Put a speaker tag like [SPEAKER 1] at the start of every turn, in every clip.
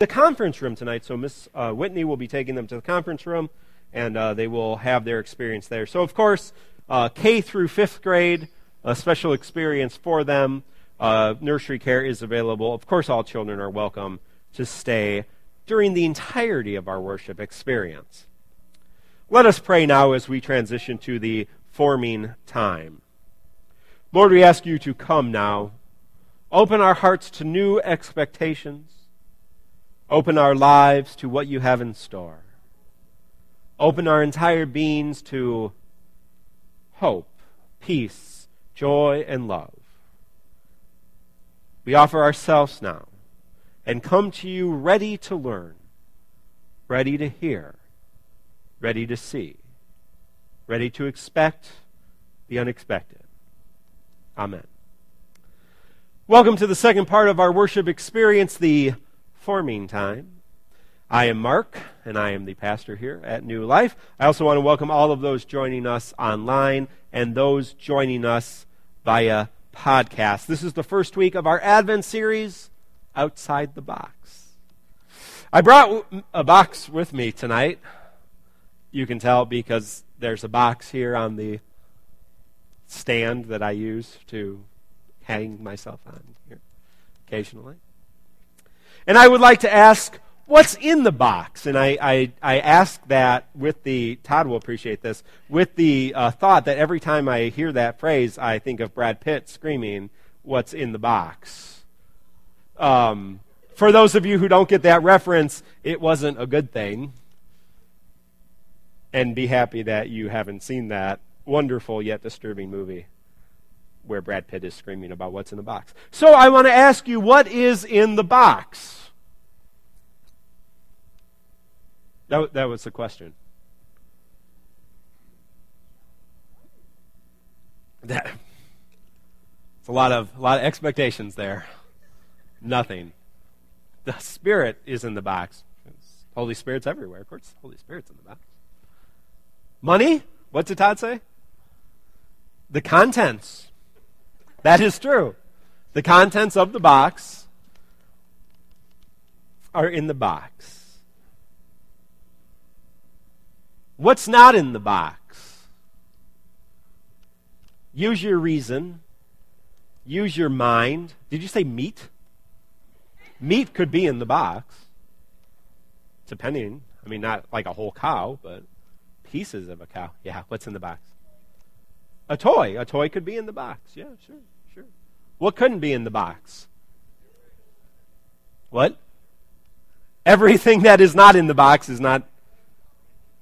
[SPEAKER 1] the conference room tonight. So Miss uh, Whitney will be taking them to the conference room, and uh, they will have their experience there. So, of course, uh, K through fifth grade, a special experience for them. Uh, nursery care is available. Of course, all children are welcome to stay during the entirety of our worship experience. Let us pray now as we transition to the forming time. Lord, we ask you to come now. Open our hearts to new expectations. Open our lives to what you have in store. Open our entire beings to hope, peace, joy, and love. We offer ourselves now and come to you ready to learn, ready to hear, ready to see, ready to expect the unexpected. Amen. Welcome to the second part of our worship experience, the time. I am Mark, and I am the pastor here at New Life. I also want to welcome all of those joining us online and those joining us via podcast. This is the first week of our Advent series, Outside the Box. I brought a box with me tonight. You can tell because there's a box here on the stand that I use to hang myself on here occasionally. And I would like to ask, what's in the box? And I, I, I ask that with the, Todd will appreciate this, with the uh, thought that every time I hear that phrase, I think of Brad Pitt screaming, what's in the box? Um, for those of you who don't get that reference, it wasn't a good thing. And be happy that you haven't seen that wonderful yet disturbing movie where Brad Pitt is screaming about what's in the box. So I want to ask you, what is in the box? That, that was the question. That, it's a lot of a lot of expectations there. Nothing. The Spirit is in the box. Holy Spirit's everywhere. Of course, Holy Spirit's in the box. Money? What did Todd say? The contents. That is true. The contents of the box are in the box. What's not in the box? Use your reason. Use your mind. Did you say meat? Meat could be in the box. Depending. I mean, not like a whole cow, but pieces of a cow. Yeah, what's in the box? A toy. A toy could be in the box. Yeah, sure, sure. What couldn't be in the box? What? Everything that is not in the box is not.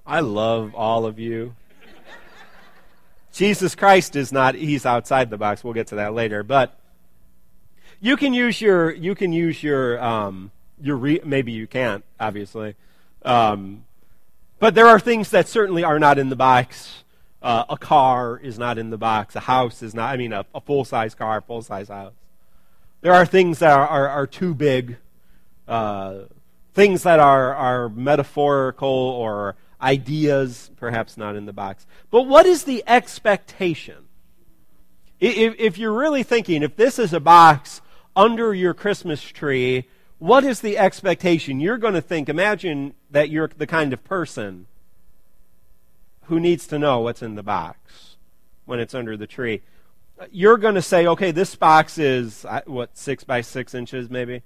[SPEAKER 1] I love all of you. Jesus Christ is not, he's outside the box. We'll get to that later. But you can use your, you can use your, um, your re- maybe you can't, obviously. Um, but there are things that certainly are not in the box. Uh, a car is not in the box. A house is not, I mean, a, a full size car, full size house. There are things that are, are, are too big, uh, things that are, are metaphorical or ideas, perhaps not in the box. But what is the expectation? If, if you're really thinking, if this is a box under your Christmas tree, what is the expectation? You're going to think, imagine that you're the kind of person who needs to know what's in the box when it's under the tree. You're going to say, okay, this box is, what, six by six inches maybe?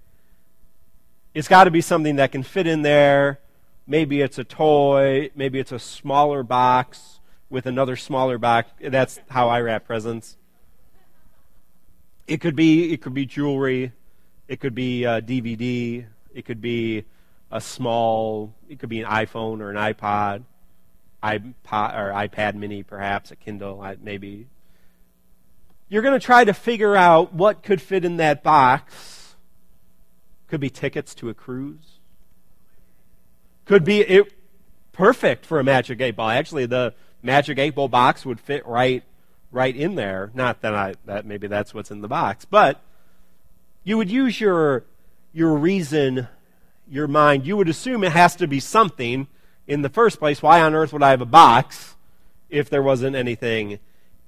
[SPEAKER 1] It's got to be something that can fit in there. Maybe it's a toy. Maybe it's a smaller box with another smaller box. That's how I wrap presents. It could be, it could be jewelry. It could be uh, a DVD. It could be a small, it could be an iPhone or an iPod iPod or iPad Mini, perhaps a Kindle, maybe. You're going to try to figure out what could fit in that box. Could be tickets to a cruise. Could be it, perfect for a Magic Eight Ball. Actually, the Magic Eight Ball box would fit right, right in there. Not that I that maybe that's what's in the box, but you would use your your reason, your mind. You would assume it has to be something in the first place, why on earth would I have a box if there wasn't anything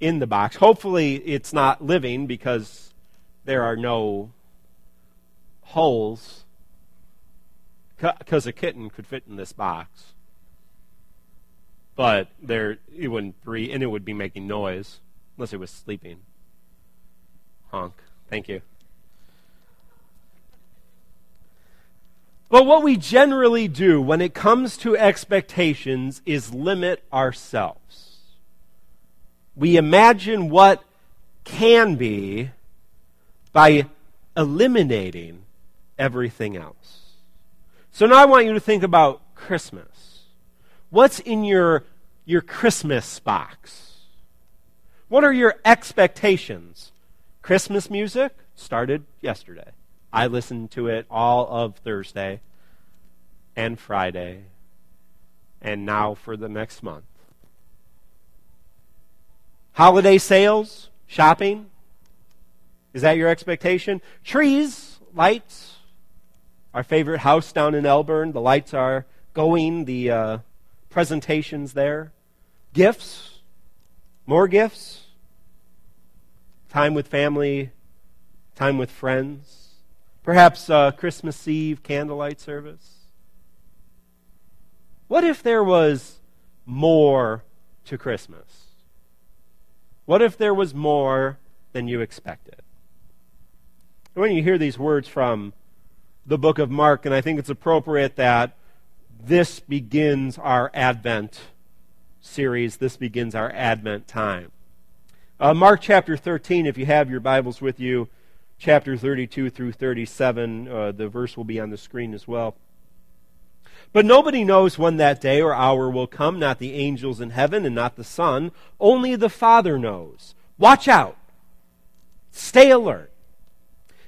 [SPEAKER 1] in the box? Hopefully, it's not living because there are no holes because a kitten could fit in this box. But there, it wouldn't breathe, and it would be making noise unless it was sleeping. Honk. Thank you. But what we generally do when it comes to expectations is limit ourselves. We imagine what can be by eliminating everything else. So now I want you to think about Christmas. What's in your, your Christmas box? What are your expectations? Christmas music started yesterday. I listened to it all of Thursday and Friday, and now for the next month. Holiday sales, shopping, is that your expectation? Trees, lights. Our favorite house down in Elburn, the lights are going, the uh, presentations there. Gifts, more gifts. Time with family, time with friends. Perhaps uh, Christmas Eve candlelight service. What if there was more to Christmas? What if there was more than you expected? when you hear these words from the book of Mark, and I think it's appropriate that this begins our Advent series, this begins our Advent time. Uh, Mark chapter 13, if you have your Bibles with you, chapter 32 through 37, uh, the verse will be on the screen as well. But nobody knows when that day or hour will come, not the angels in heaven and not the Son. Only the Father knows. Watch out. Stay alert.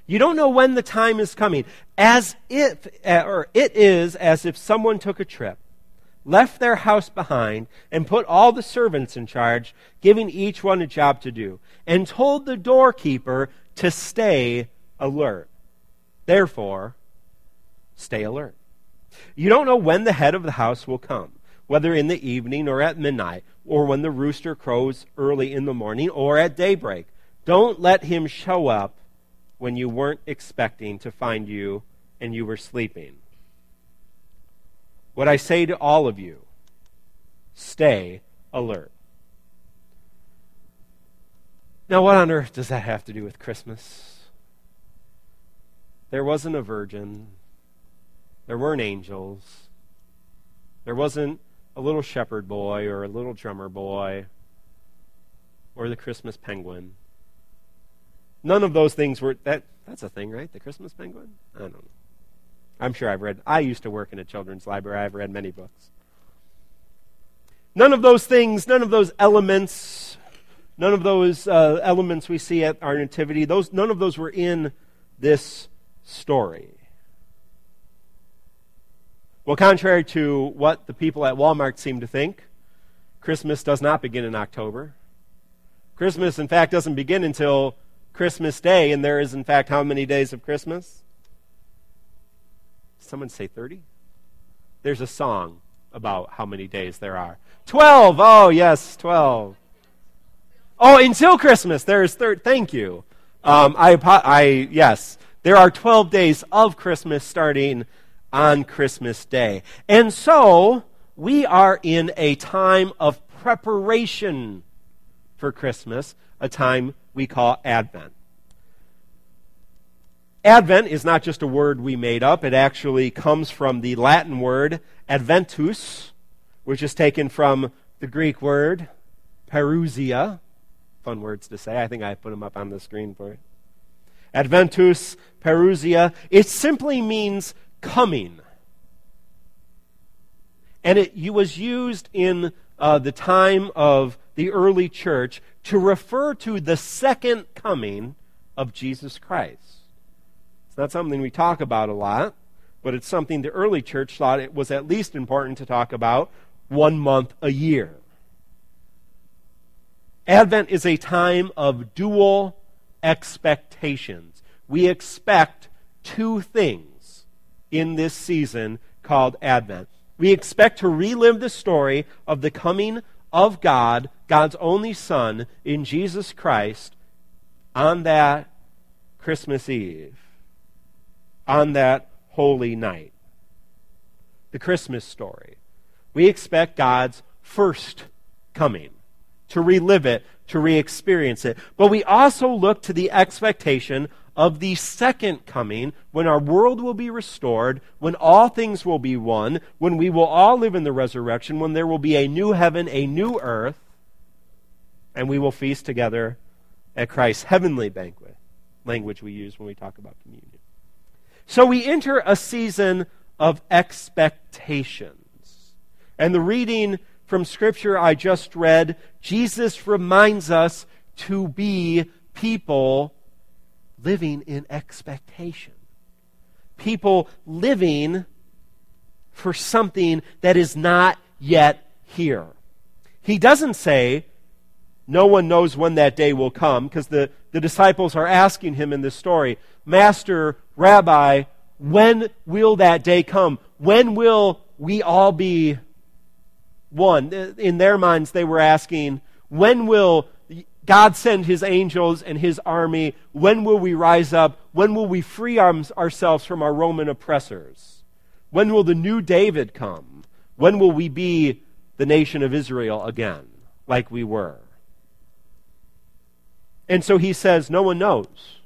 [SPEAKER 1] You don't know when the time is coming. As if, uh, or it is as if someone took a trip, left their house behind, and put all the servants in charge, giving each one a job to do, and told the doorkeeper to stay alert. Therefore, stay alert. You don't know when the head of the house will come, whether in the evening or at midnight, or when the rooster crows early in the morning or at daybreak. Don't let him show up when you weren't expecting to find you and you were sleeping. What I say to all of you stay alert. Now, what on earth does that have to do with Christmas? There wasn't a virgin. There weren't angels. There wasn't a little shepherd boy or a little drummer boy or the Christmas penguin. None of those things were that that's a thing, right? The Christmas penguin? I don't know. I'm sure I've read I used to work in a children's library. I've read many books. None of those things, none of those elements, none of those uh, elements we see at our nativity, those none of those were in this story. Well, contrary to what the people at Walmart seem to think, Christmas does not begin in October. Christmas, in fact, doesn't begin until Christmas Day, and there is, in fact, how many days of Christmas? Someone say 30? There's a song about how many days there are. 12! Oh, yes, 12. Oh, until Christmas, there is third. Thank you. Um, I, I, yes, there are 12 days of Christmas starting on Christmas Day. And so, we are in a time of preparation for Christmas, a time we call Advent. Advent is not just a word we made up, it actually comes from the Latin word adventus, which is taken from the Greek word parousia. Fun words to say. I think I put them up on the screen for you. Adventus, parousia. It simply means coming. And it was used in uh, the time of the early church to refer to the second coming of Jesus Christ. It's not something we talk about a lot, but it's something the early church thought it was at least important to talk about one month a year. Advent is a time of dual expectations. We expect two things in this season called Advent. We expect to relive the story of the coming of God, God's only Son, in Jesus Christ on that Christmas Eve, on that holy night. the Christmas story. We expect God's first coming, to relive it, to re experience it. But we also look to the expectation of the second coming, when our world will be restored, when all things will be one, when we will all live in the resurrection, when there will be a new heaven, a new earth, and we will feast together at Christ's heavenly banquet, language we use when we talk about communion. So we enter a season of expectations. And the reading from Scripture I just read, Jesus reminds us to be people living in expectation. People living for something that is not yet here. He doesn't say, no one knows when that day will come, because the, the disciples are asking him in this story, Master, Rabbi, when will that day come? When will we all be one? In their minds, they were asking, when will God send his angels and his army. When will we rise up? When will we free our, ourselves from our Roman oppressors? When will the new David come? When will we be the nation of Israel again, like we were? And so he says, No one knows.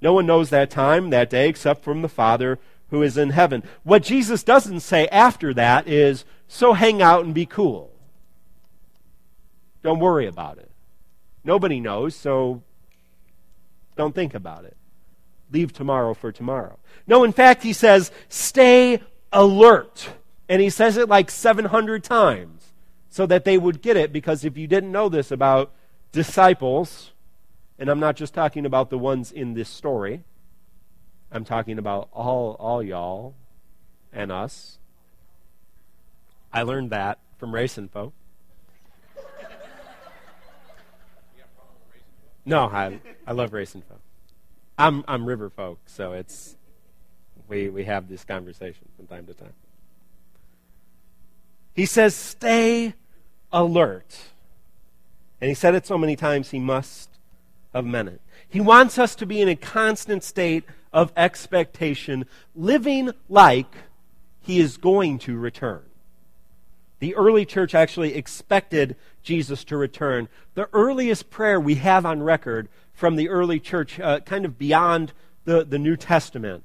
[SPEAKER 1] No one knows that time, that day, except from the Father who is in heaven. What Jesus doesn't say after that is, So hang out and be cool. Don't worry about it. Nobody knows, so don't think about it. Leave tomorrow for tomorrow. No, in fact, he says, stay alert. And he says it like 700 times so that they would get it, because if you didn't know this about disciples, and I'm not just talking about the ones in this story, I'm talking about all, all y'all and us. I learned that from Race Info. No, I I love race info. I'm I'm river folk, so it's we we have this conversation from time to time. He says, "Stay alert," and he said it so many times he must have meant it. He wants us to be in a constant state of expectation, living like he is going to return. The early church actually expected Jesus to return. The earliest prayer we have on record from the early church, uh, kind of beyond the, the New Testament,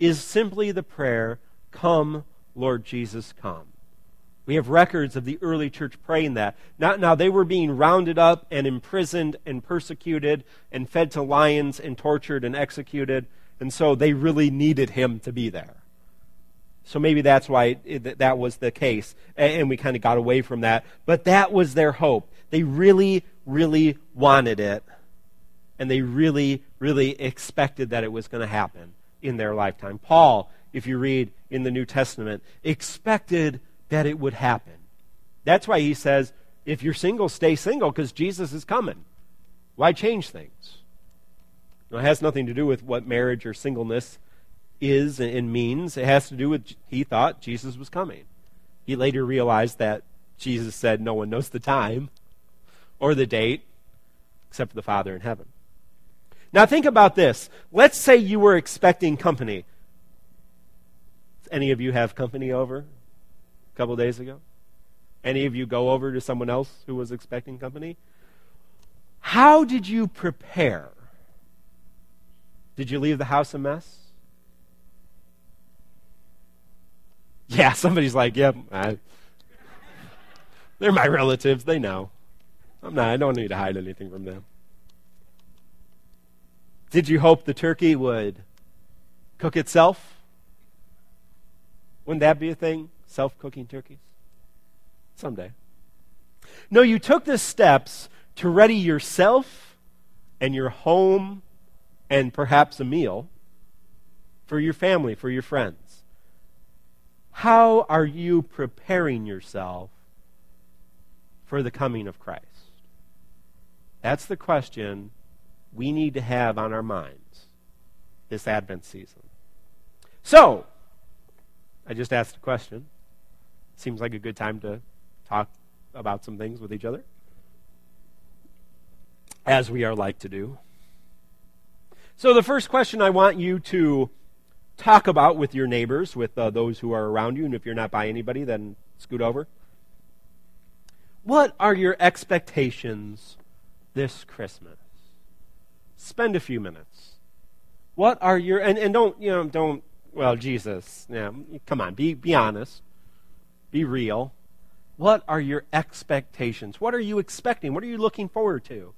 [SPEAKER 1] is simply the prayer, Come, Lord Jesus, come. We have records of the early church praying that. Now, now, they were being rounded up and imprisoned and persecuted and fed to lions and tortured and executed, and so they really needed him to be there. So maybe that's why it, that was the case. And we kind of got away from that. But that was their hope. They really, really wanted it. And they really, really expected that it was going to happen in their lifetime. Paul, if you read in the New Testament, expected that it would happen. That's why he says, if you're single, stay single because Jesus is coming. Why change things? it has nothing to do with what marriage or singleness is and means. It has to do with he thought Jesus was coming. He later realized that Jesus said no one knows the time or the date except the Father in heaven. Now think about this. Let's say you were expecting company. Any of you have company over a couple days ago? Any of you go over to someone else who was expecting company? How did you prepare? Did you leave the house a mess? Yeah, somebody's like, yep, I, they're my relatives. They know. I'm not, I don't need to hide anything from them. Did you hope the turkey would cook itself? Wouldn't that be a thing? Self cooking turkeys? Someday. No, you took the steps to ready yourself and your home and perhaps a meal for your family, for your friends. How are you preparing yourself for the coming of Christ? That's the question we need to have on our minds this Advent season. So, I just asked a question. Seems like a good time to talk about some things with each other, as we are like to do. So, the first question I want you to
[SPEAKER 2] talk about with your neighbors, with uh, those who are around you, and if you're not by anybody, then scoot over. What are your expectations this Christmas? Spend a few minutes. What are your and, and don't you know don't well Jesus yeah come on be be honest be real. What are your expectations? What are you expecting? What are you looking forward to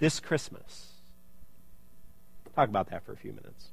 [SPEAKER 2] this Christmas? Talk about that for a few minutes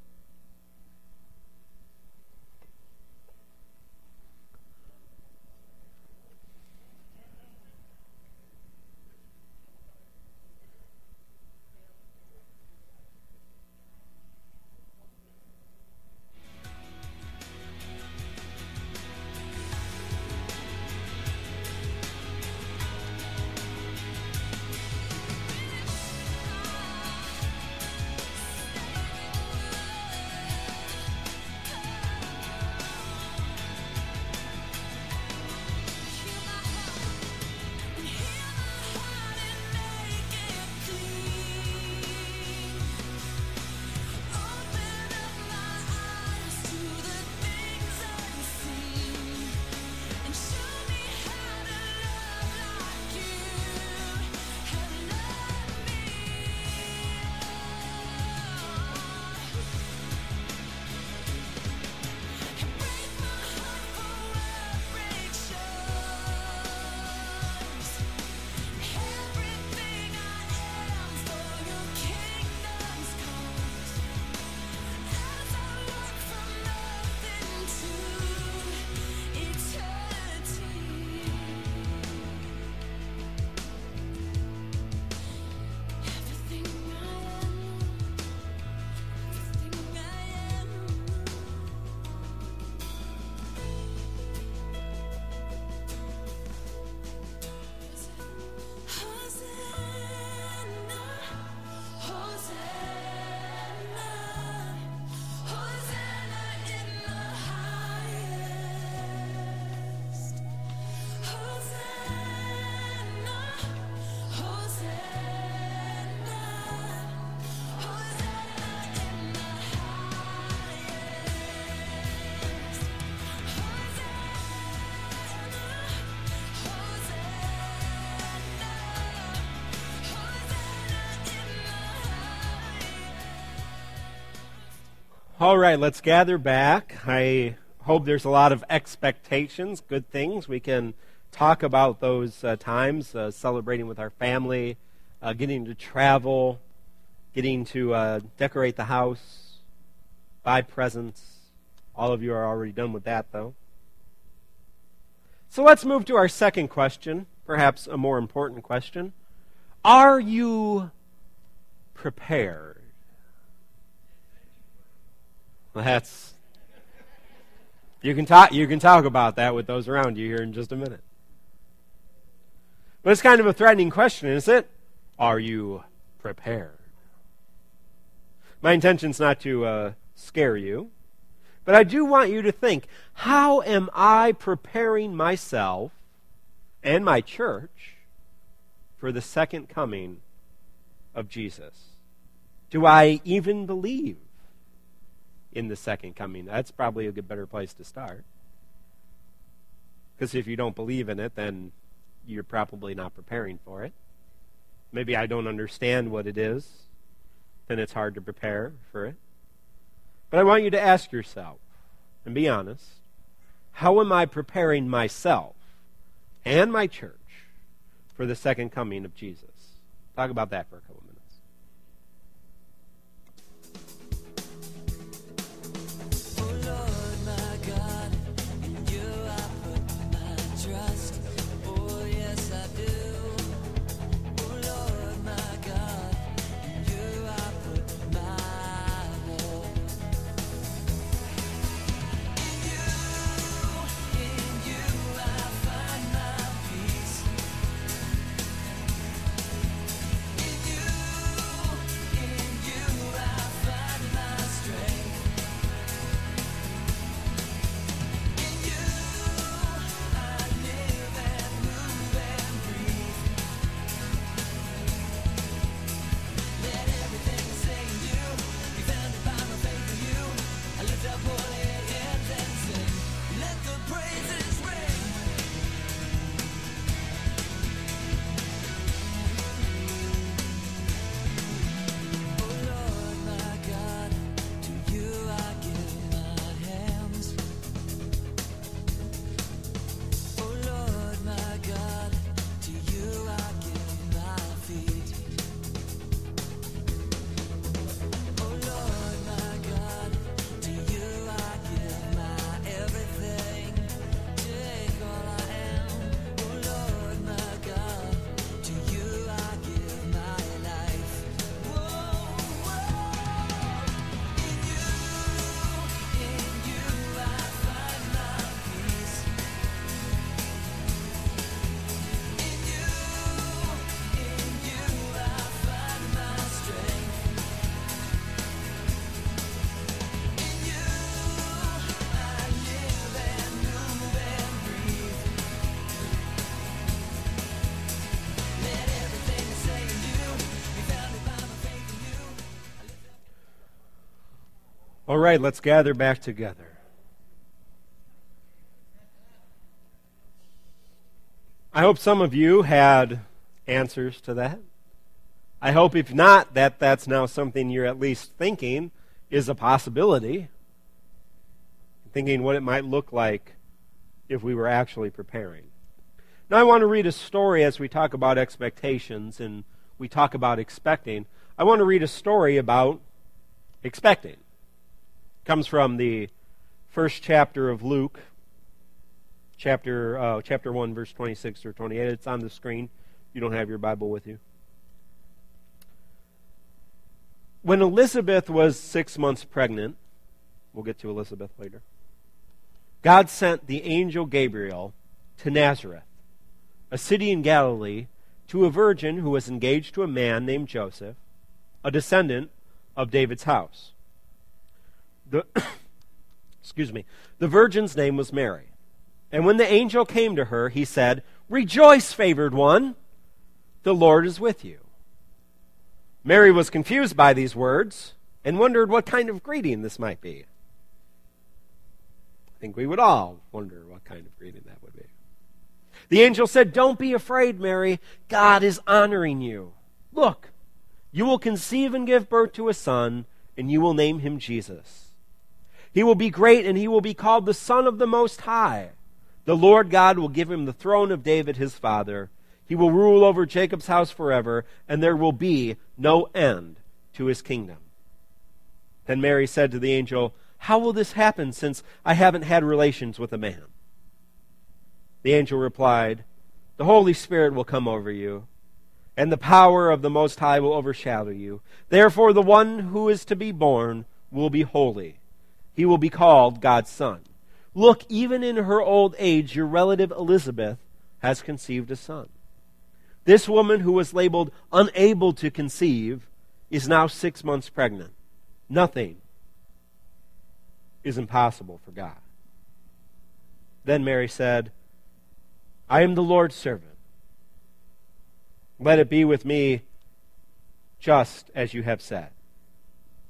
[SPEAKER 2] All right, let's gather back. I hope there's a lot of expectations, good things. We can talk about those uh, times, uh, celebrating with our family, uh, getting to travel, getting to uh, decorate the house, buy presents. All of you are already done with that, though. So let's move to our second question, perhaps a more important question. Are you prepared? That's you can talk you can talk about that with those around you here in just a minute. But it's kind of a threatening question, isn't it? Are you prepared? My intention is not to uh, scare you, but I do want you to think how am I preparing myself and my church for the second coming of Jesus? Do I even believe in the second coming. That's probably a good, better place to start. Because if you don't believe in it, then you're probably not preparing for it. Maybe I don't understand what it is, then it's hard to prepare for it. But I want you to ask yourself and be honest how am I preparing myself and my church for the second coming of Jesus? Talk about that for a couple
[SPEAKER 1] All right, let's gather back together. I hope some of you had answers to that. I hope, if not, that that's now something you're at least thinking is a possibility. Thinking what it might look like if we were actually preparing. Now, I want to read a story as we talk about expectations and we talk about expecting. I want to read a story about expecting. Comes from the first chapter of Luke, chapter uh, chapter one, verse twenty-six or twenty-eight. It's on the screen. You don't have your Bible with you. When Elizabeth was six months pregnant, we'll get to Elizabeth later. God sent the angel Gabriel to Nazareth, a city in Galilee, to a virgin who was engaged to a man named Joseph, a descendant of David's house. The, excuse me. The virgin's name was Mary. And when the angel came to her, he said, Rejoice, favored one, the Lord is with you. Mary was confused by these words and wondered what kind of greeting this might be. I think we would all wonder what kind of greeting that would be. The angel said, Don't be afraid, Mary. God is honoring you. Look, you will conceive and give birth to a son, and you will name him Jesus. He will be great, and he will be called the Son of the Most High. The Lord God will give him the throne of David his father. He will rule over Jacob's house forever, and there will be no end to his kingdom. Then Mary said to the angel, How will this happen since I haven't had relations with a man? The angel replied, The Holy Spirit will come over you, and the power of the Most High will overshadow you. Therefore, the one who is to be born will be holy. He will be called God's Son. Look, even in her old age, your relative Elizabeth has conceived a son. This woman who was labeled unable to conceive is now six months pregnant. Nothing is impossible for God. Then Mary said, I am the Lord's servant. Let it be with me just as you have said.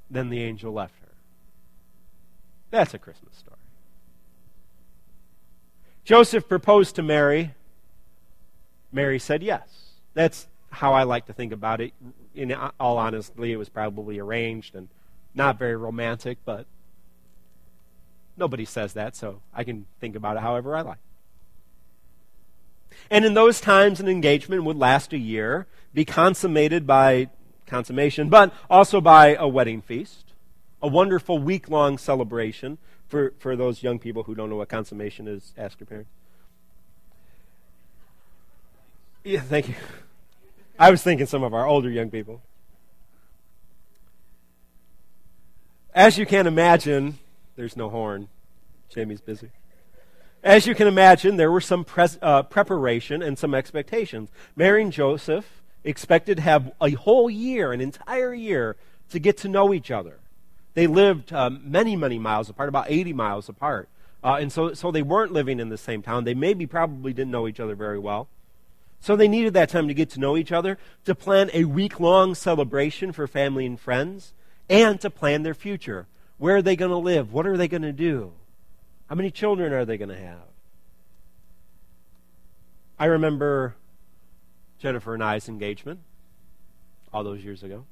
[SPEAKER 1] Then the angel left her. That's a Christmas story. Joseph proposed to Mary. Mary said yes. That's how I like to think about it. In all honesty, it was probably arranged and not very romantic, but nobody says that, so I can think about it however I like. And in those times, an engagement would last a year, be consummated by consummation, but also by a wedding feast, a wonderful week long celebration. For, for those young people who don't know what consummation is, ask your parents. Yeah, thank you. I was thinking some of our older young people. As you can imagine, there's no horn. Jamie's busy. As you can imagine, there were some uh, preparation and some expectations. Mary and Joseph expected to have a whole year, an entire year, to get to know each other. They lived uh, many, many miles apart, about 80 miles apart. Uh, and so, so they weren't living in the same town. They maybe probably didn't know each other very well. So they needed that time to get to know each other, to plan a week long celebration for family and friends, and to plan their future. Where are they going to live? What are they going to do? How many children are they going to have? I remember Jennifer and I's engagement all those years ago.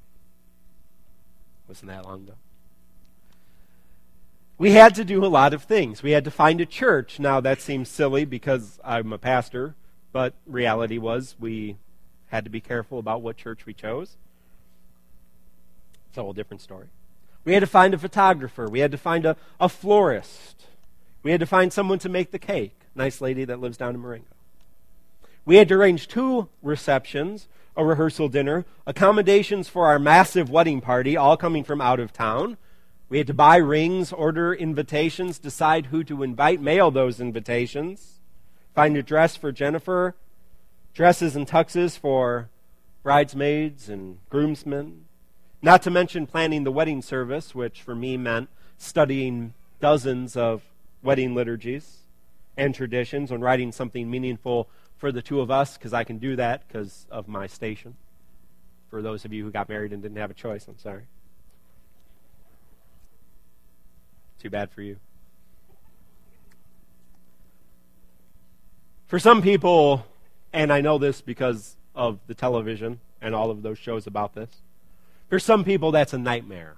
[SPEAKER 1] Wasn't that long ago? We had to do a lot of things. We had to find a church. Now, that seems silly because I'm a pastor, but reality was we had to be careful about what church we chose. It's a whole different story. We had to find a photographer. We had to find a, a florist. We had to find someone to make the cake. Nice lady that lives down in Marengo. We had to arrange two receptions, a rehearsal dinner, accommodations for our massive wedding party, all coming from out of town. We had to buy rings, order invitations, decide who to invite, mail those invitations, find a dress for Jennifer, dresses and tuxes for bridesmaids and groomsmen. Not to mention planning the wedding service, which for me meant studying dozens of wedding liturgies and traditions and writing something meaningful for the two of us because I can do that because of my station. For those of you who got married and didn't have a choice, I'm sorry. Too bad for you. For some people, and I know this because of the television and all of those shows about this, for some people, that's a nightmare.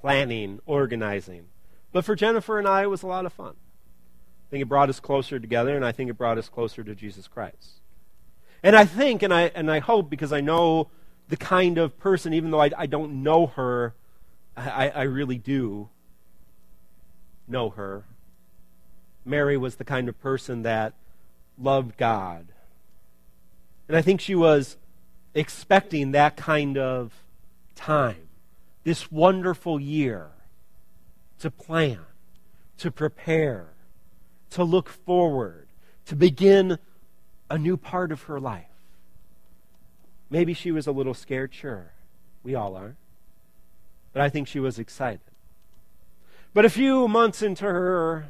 [SPEAKER 1] Planning, organizing. But for Jennifer and I, it was a lot of fun. I think it brought us closer together, and I think it brought us closer to Jesus Christ. And I think, and I, and I hope, because I know the kind of person, even though I, I don't know her, I, I really do know her. Mary was the kind of person that loved God. And I think she was expecting that kind of time, this wonderful year to plan, to prepare, to look forward, to begin a new part of her life. Maybe she was a little scared, sure. We all are. But I think she was excited. But a few months into her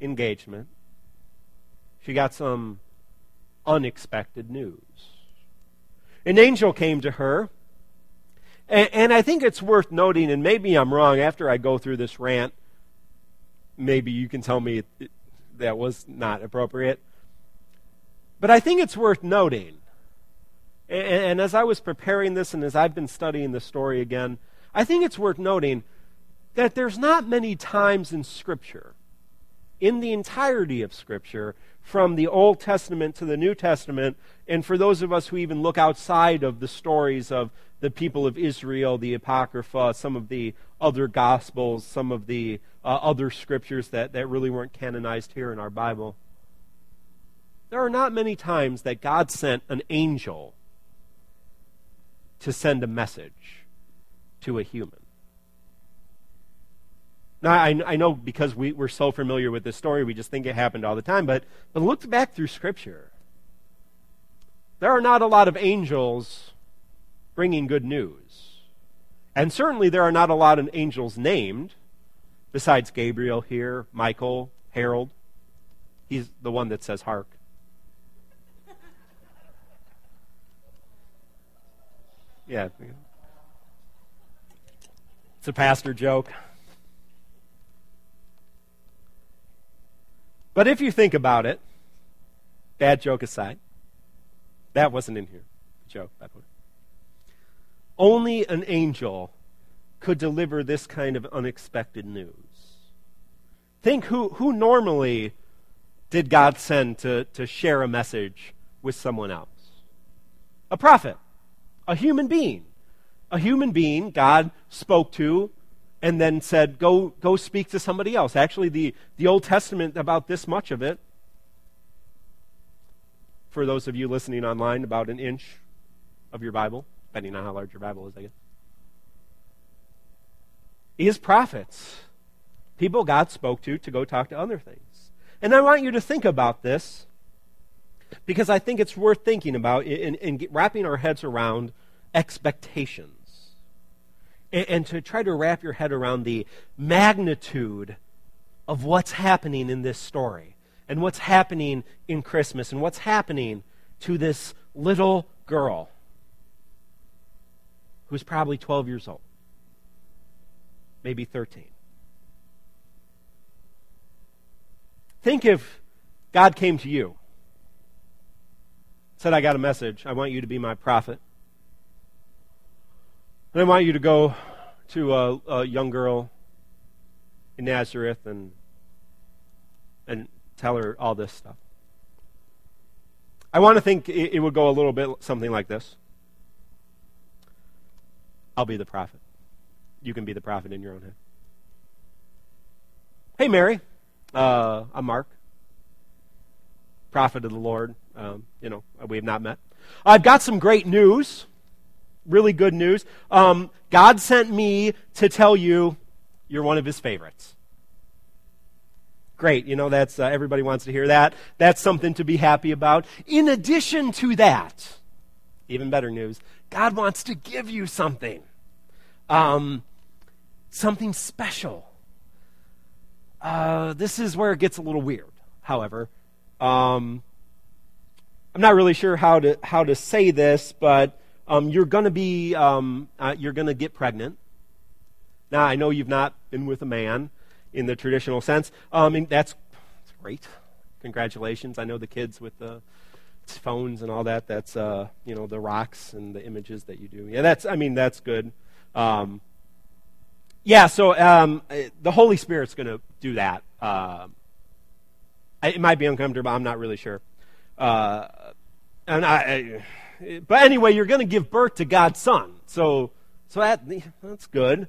[SPEAKER 1] engagement, she got some unexpected news. An angel came to her, and, and, I think it's worth noting, and maybe I'm wrong after I go through this rant, maybe you can tell me that was not appropriate. But I think it's worth noting, and, and as I was preparing this and as I've been studying the story again, I think it's worth noting that there's not many times in Scripture, in the entirety of Scripture, from the Old Testament to the New Testament, and for those of us who even look outside of the stories of the people of Israel, the Apocrypha, some of the other Gospels, some of the uh, other scriptures that, that really weren't canonized here in our Bible, there are not many times that God sent an angel to send a message to a human. Now, I, I know because we, we're so familiar with this story, we just think it happened all the time, but, but look back through Scripture. There are not a lot of angels bringing good news. And certainly there are not a lot of angels named, besides Gabriel here, Michael, Harold. He's the one that says hark. Yeah. It's a pastor joke. But if you think about it, bad joke aside, that wasn't in here. Joke, by the way. Only an angel could deliver this kind of unexpected news. Think who, who normally did God send to, to share a message with someone else? A prophet, a human being. A human being God spoke to and then said, go, go speak to somebody else. Actually, the, the Old Testament, about this much of it, for those of you listening online, about an inch of your Bible, depending on how large your Bible is, I guess, is prophets. People God spoke to to go talk to other things. And I want you to think about this because I think it's worth thinking about in wrapping our heads around expectations and, and to try to wrap your head around the magnitude of what's happening in this story and what's happening in Christmas and what's happening to this little girl who's probably 12 years old, maybe 13. Think if God came to you, said, I got a message. I want you to be my prophet. And I want you to go to a, a young girl in Nazareth and and tell her all this stuff. I want to think it, it would go a little bit something like this. I'll be the prophet. You can be the prophet in your own head. Hey, Mary. Uh, I'm Mark, prophet of the Lord. Um, you know, we have not met. I've got some great news really good news. Um, God sent me to tell you you're one of his favorites. Great. You know, that's, uh, everybody wants to hear that. That's something to be happy about. In addition to that, even better news, God wants to give you something. Um, something special. Uh, this is where it gets a little weird, however. Um, I'm not really sure how to, how to say this, but um, you're going to be, um, uh, you're going to get pregnant. Now, I know you've not been with a man in the traditional sense. Um, and that's, that's great. Congratulations. I know the kids with the phones and all that. That's, uh, you know, the rocks and the images that you do. Yeah, that's, I mean, that's good. Um, yeah, so um, the Holy Spirit's going to do that. Uh, it might be uncomfortable. I'm not really sure. Uh, and I, I, but anyway, you're going to give birth to God's Son. So, so that that's good.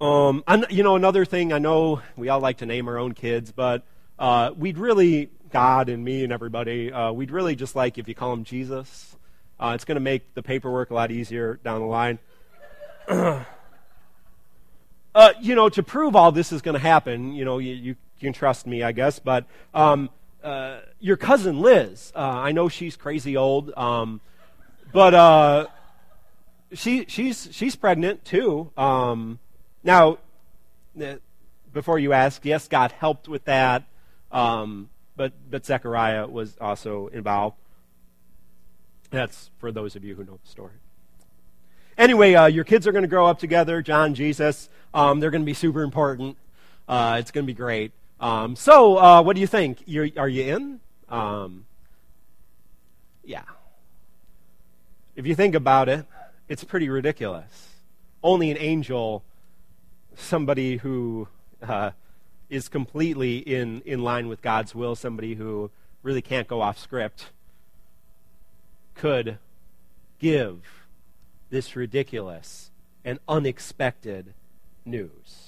[SPEAKER 1] Um, you know, another thing. I know we all like to name our own kids, but uh, we'd really, God and me and everybody, uh, we'd really just like if you call him Jesus. Uh, it's going to make the paperwork a lot easier down the line. Uh, you know, to prove all this is going to happen, you know, you, you, can trust me, I guess, but um, uh, your cousin Liz, uh, I know she's crazy old, um, but uh, she, she's, she's pregnant too. Um, now, before you ask, yes, God helped with that, um, but, but Zechariah was also involved. That's for those of you who know the story. Anyway, uh, your kids are going to grow up together, John, Jesus. Um, they're going to be super important. Uh, it's going to be great. Um, so, uh, what do you think? You're, are you in? Um, yeah. If you think about it, it's pretty ridiculous. Only an angel, somebody who uh, is completely in, in line with God's will, somebody who really can't go off script, could give this ridiculous and unexpected news.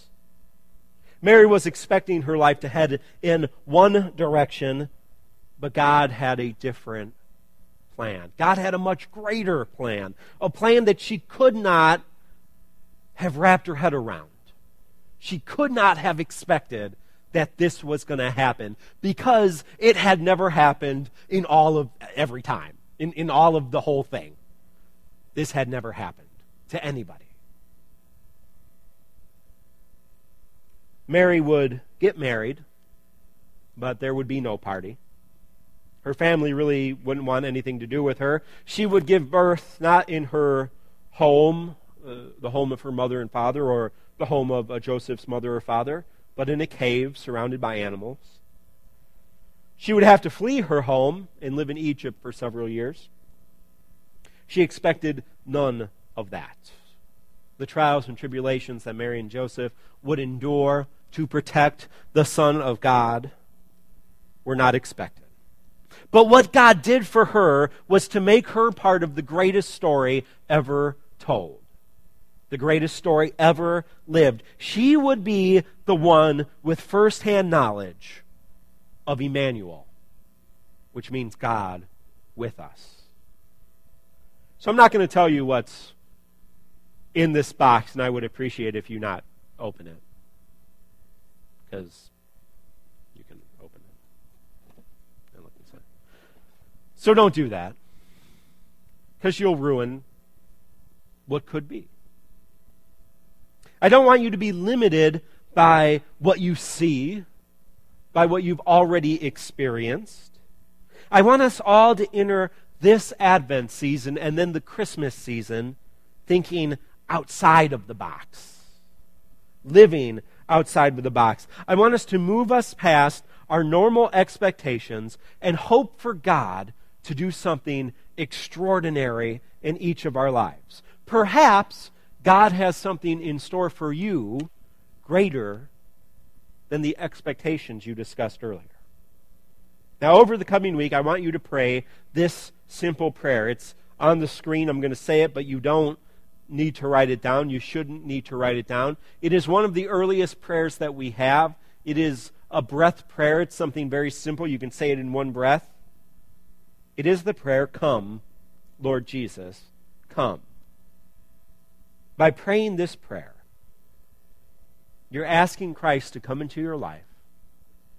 [SPEAKER 1] Mary was expecting her life to head in one direction, but God had a different plan. God had a much greater plan, a plan that she could not have wrapped her head around. She could not have expected that this was going to happen because it had never happened in all of every time, in, in all of the whole thing. This had never happened to anybody. Mary would get married, but there would be no party. Her family really wouldn't want anything to do with her. She would give birth not in her home, uh, the home of her mother and father, or the home of uh, Joseph's mother or father, but in a cave surrounded by animals. She would have to flee her home and live in Egypt for several years. She expected none of that. The trials and tribulations that Mary and Joseph would endure to protect the Son of God were not expected. But what God did for her was to make her part of the greatest story ever told. The greatest story ever lived. She would be the one with firsthand knowledge of Emmanuel, which means God with us. So I'm not going to tell you what's in this box, and I would appreciate if you not open it. Because you can open it and look inside. So don't do that. Because you'll ruin what could be. I don't want you to be limited by what you see, by what you've already experienced. I want us all to enter this Advent season and then the Christmas season thinking outside of the box, living outside of the box. I want us to move us past our normal expectations and hope for God to do something extraordinary in each of our lives. Perhaps God has something in store for you greater than the expectations you discussed earlier. Now, over the coming week, I want you to pray this simple prayer. It's on the screen. I'm going to say it, but you don't need to write it down. You shouldn't need to write it down. It is one of the earliest prayers that we have. It is a breath prayer. It's something very simple. You can say it in one breath. It is the prayer, Come, Lord Jesus, come. By praying this prayer, you're asking Christ to come into your life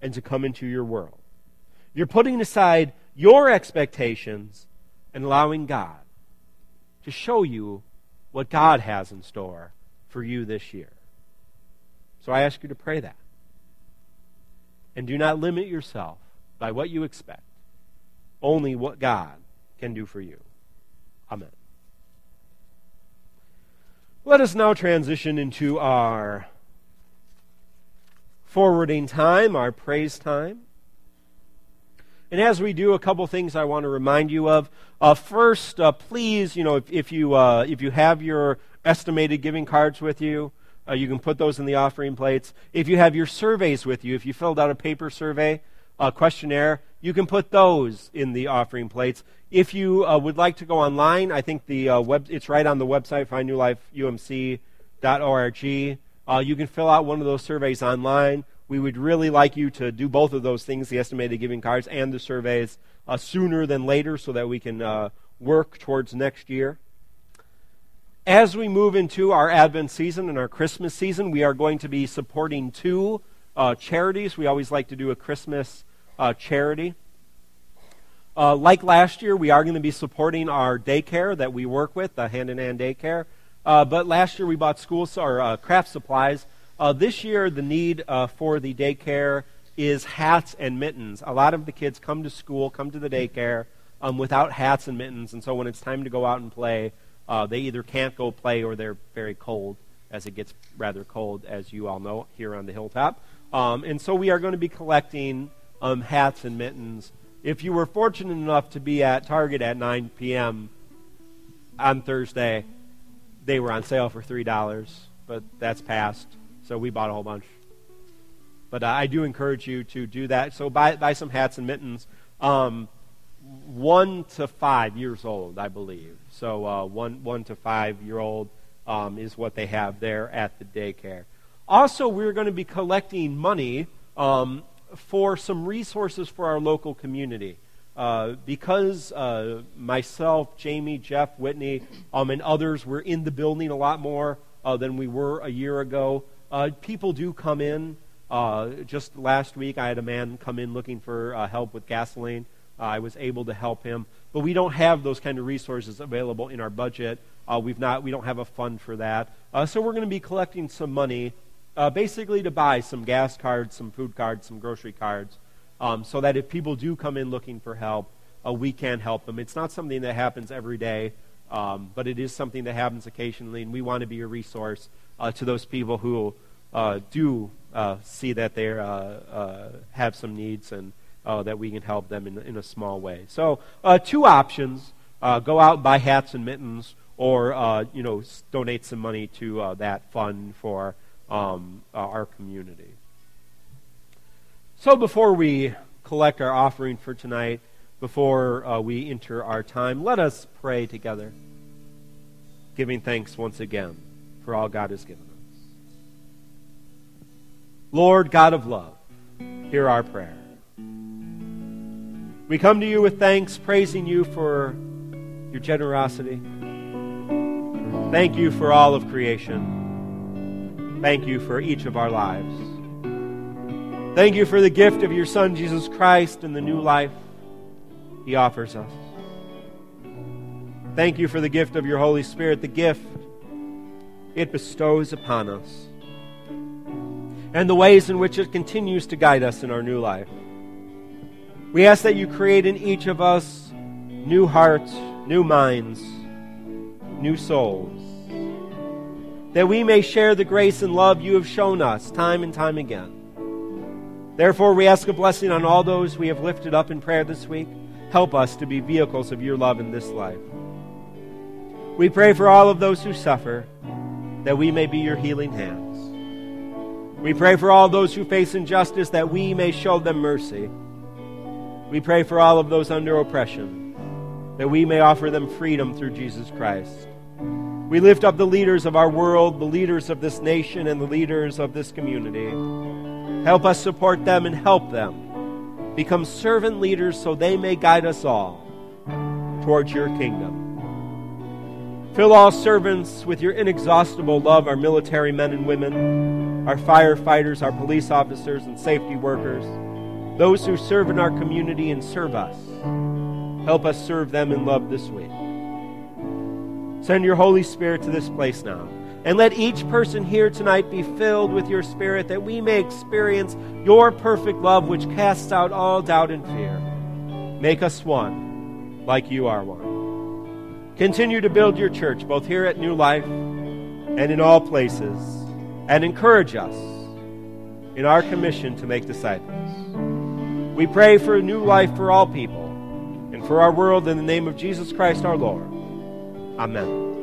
[SPEAKER 1] and to come into your world. You're putting aside your expectations and allowing God to show you what God has in store for you this year. So I ask you to pray that. And do not limit yourself by what you expect, only what God can do for you. Amen. Let us now transition into our forwarding time, our praise time. And as we do, a couple things I want to remind you of. Uh, first, uh, please, you know, if, if you uh, if you have your estimated giving cards with you, uh, you can put those in the offering plates. If you have your surveys with you, if you filled out a paper survey, a questionnaire, you can put those in the offering plates. If you uh, would like to go online, I think the uh, web it's right on the website findnewlifeumc.org. You can fill out one of those surveys online. We would really like you to do both of those things, the estimated giving cards and the surveys, uh, sooner than later so that we can uh, work towards next year. As we move into our Advent season and our Christmas season, we are going to be supporting two uh, charities. We always like to do a Christmas uh, charity. Uh, like last year, we are going to be supporting our daycare that we work with, the Hand in Hand Daycare. Uh, but last year we bought school or craft supplies. Uh, this year, the need for the daycare is hats and mittens. A lot of the kids come to school, come to the daycare um, without hats and mittens, and so when it's time to go out and play, they either can't go play or they're very cold, as it gets rather cold, as you all know, here on the hilltop. Um, and so we are going to be collecting um, hats and mittens. If you were fortunate enough to be at Target at 9 p.m. on Thursday, they were on sale for $3, but that's passed, so we bought a whole bunch. But uh, I do encourage you to do that. So buy, buy some hats and mittens. Um, one to five years old, I believe. So uh, one, one to five year old um, is what they have there at the daycare. Also, we're going to be collecting money um, for some resources for our local community. Uh, because uh, myself, Jamie, Jeff, Whitney, um, and others were in the building a lot more uh, than we were a year ago, uh, people do come in. Uh, just last week, I had a man come in looking for uh, help with gasoline. I was able to help him, but we don't have those kind of resources available in our budget. we've not, we don't have a fund for that. so we're going to be collecting some money uh, basically to buy some gas cards, some food cards, some grocery cards, um, so that if people do come in looking for help, uh, we can help them. It's not something that happens every day, um, but it is something that happens occasionally, and we want to be a resource uh, to those people who uh, do uh, see that they uh, have some needs and that we can help them in, in a small way. So, two options go out and buy hats and mittens, or you know, donate some money to that fund for um, uh, our community. So before we collect our offering for tonight, before uh, we enter our time, let us pray together, giving thanks once again for all God has given us. Lord, God of love, hear our prayer. We come to you with thanks, praising you for your generosity. Thank you for all of creation. Thank you for each of our lives. Thank you for the gift of your Son, Jesus Christ, and the new life he offers us. Thank you for the gift of your Holy Spirit, the gift it bestows upon us, and the ways in which it continues to guide us in our new life. We ask that you create in each of us new hearts, new minds, new souls that we may share the grace and love you have shown us time and time again. Therefore, we ask a blessing on all those we have lifted up in prayer this week. Help us to be vehicles of your love in this life. We pray for all of those who suffer, that we may be your healing hands. We pray for all those who face injustice, that we may show them mercy. We pray for all of those under oppression, that we may offer them freedom through Jesus Christ. We lift up the leaders of our world, the leaders of this nation, and the leaders of this community. Help us support them and help them become servant leaders so they may guide us all towards your kingdom. Fill all servants with your inexhaustible love, our military men and women, our firefighters, our police officers, and safety workers, those who serve in our community and serve us. Help us serve them in love this week. Send your Holy Spirit to this place now. And let each person here tonight be filled with your Spirit that we may experience your perfect love which casts out all doubt and fear. Make us one, like you are one. Continue to build your church, both here at New Life and in all places, and encourage us in our commission to make disciples. We pray for a new life for all people and for our world in the name of Jesus Christ our Lord. Amen.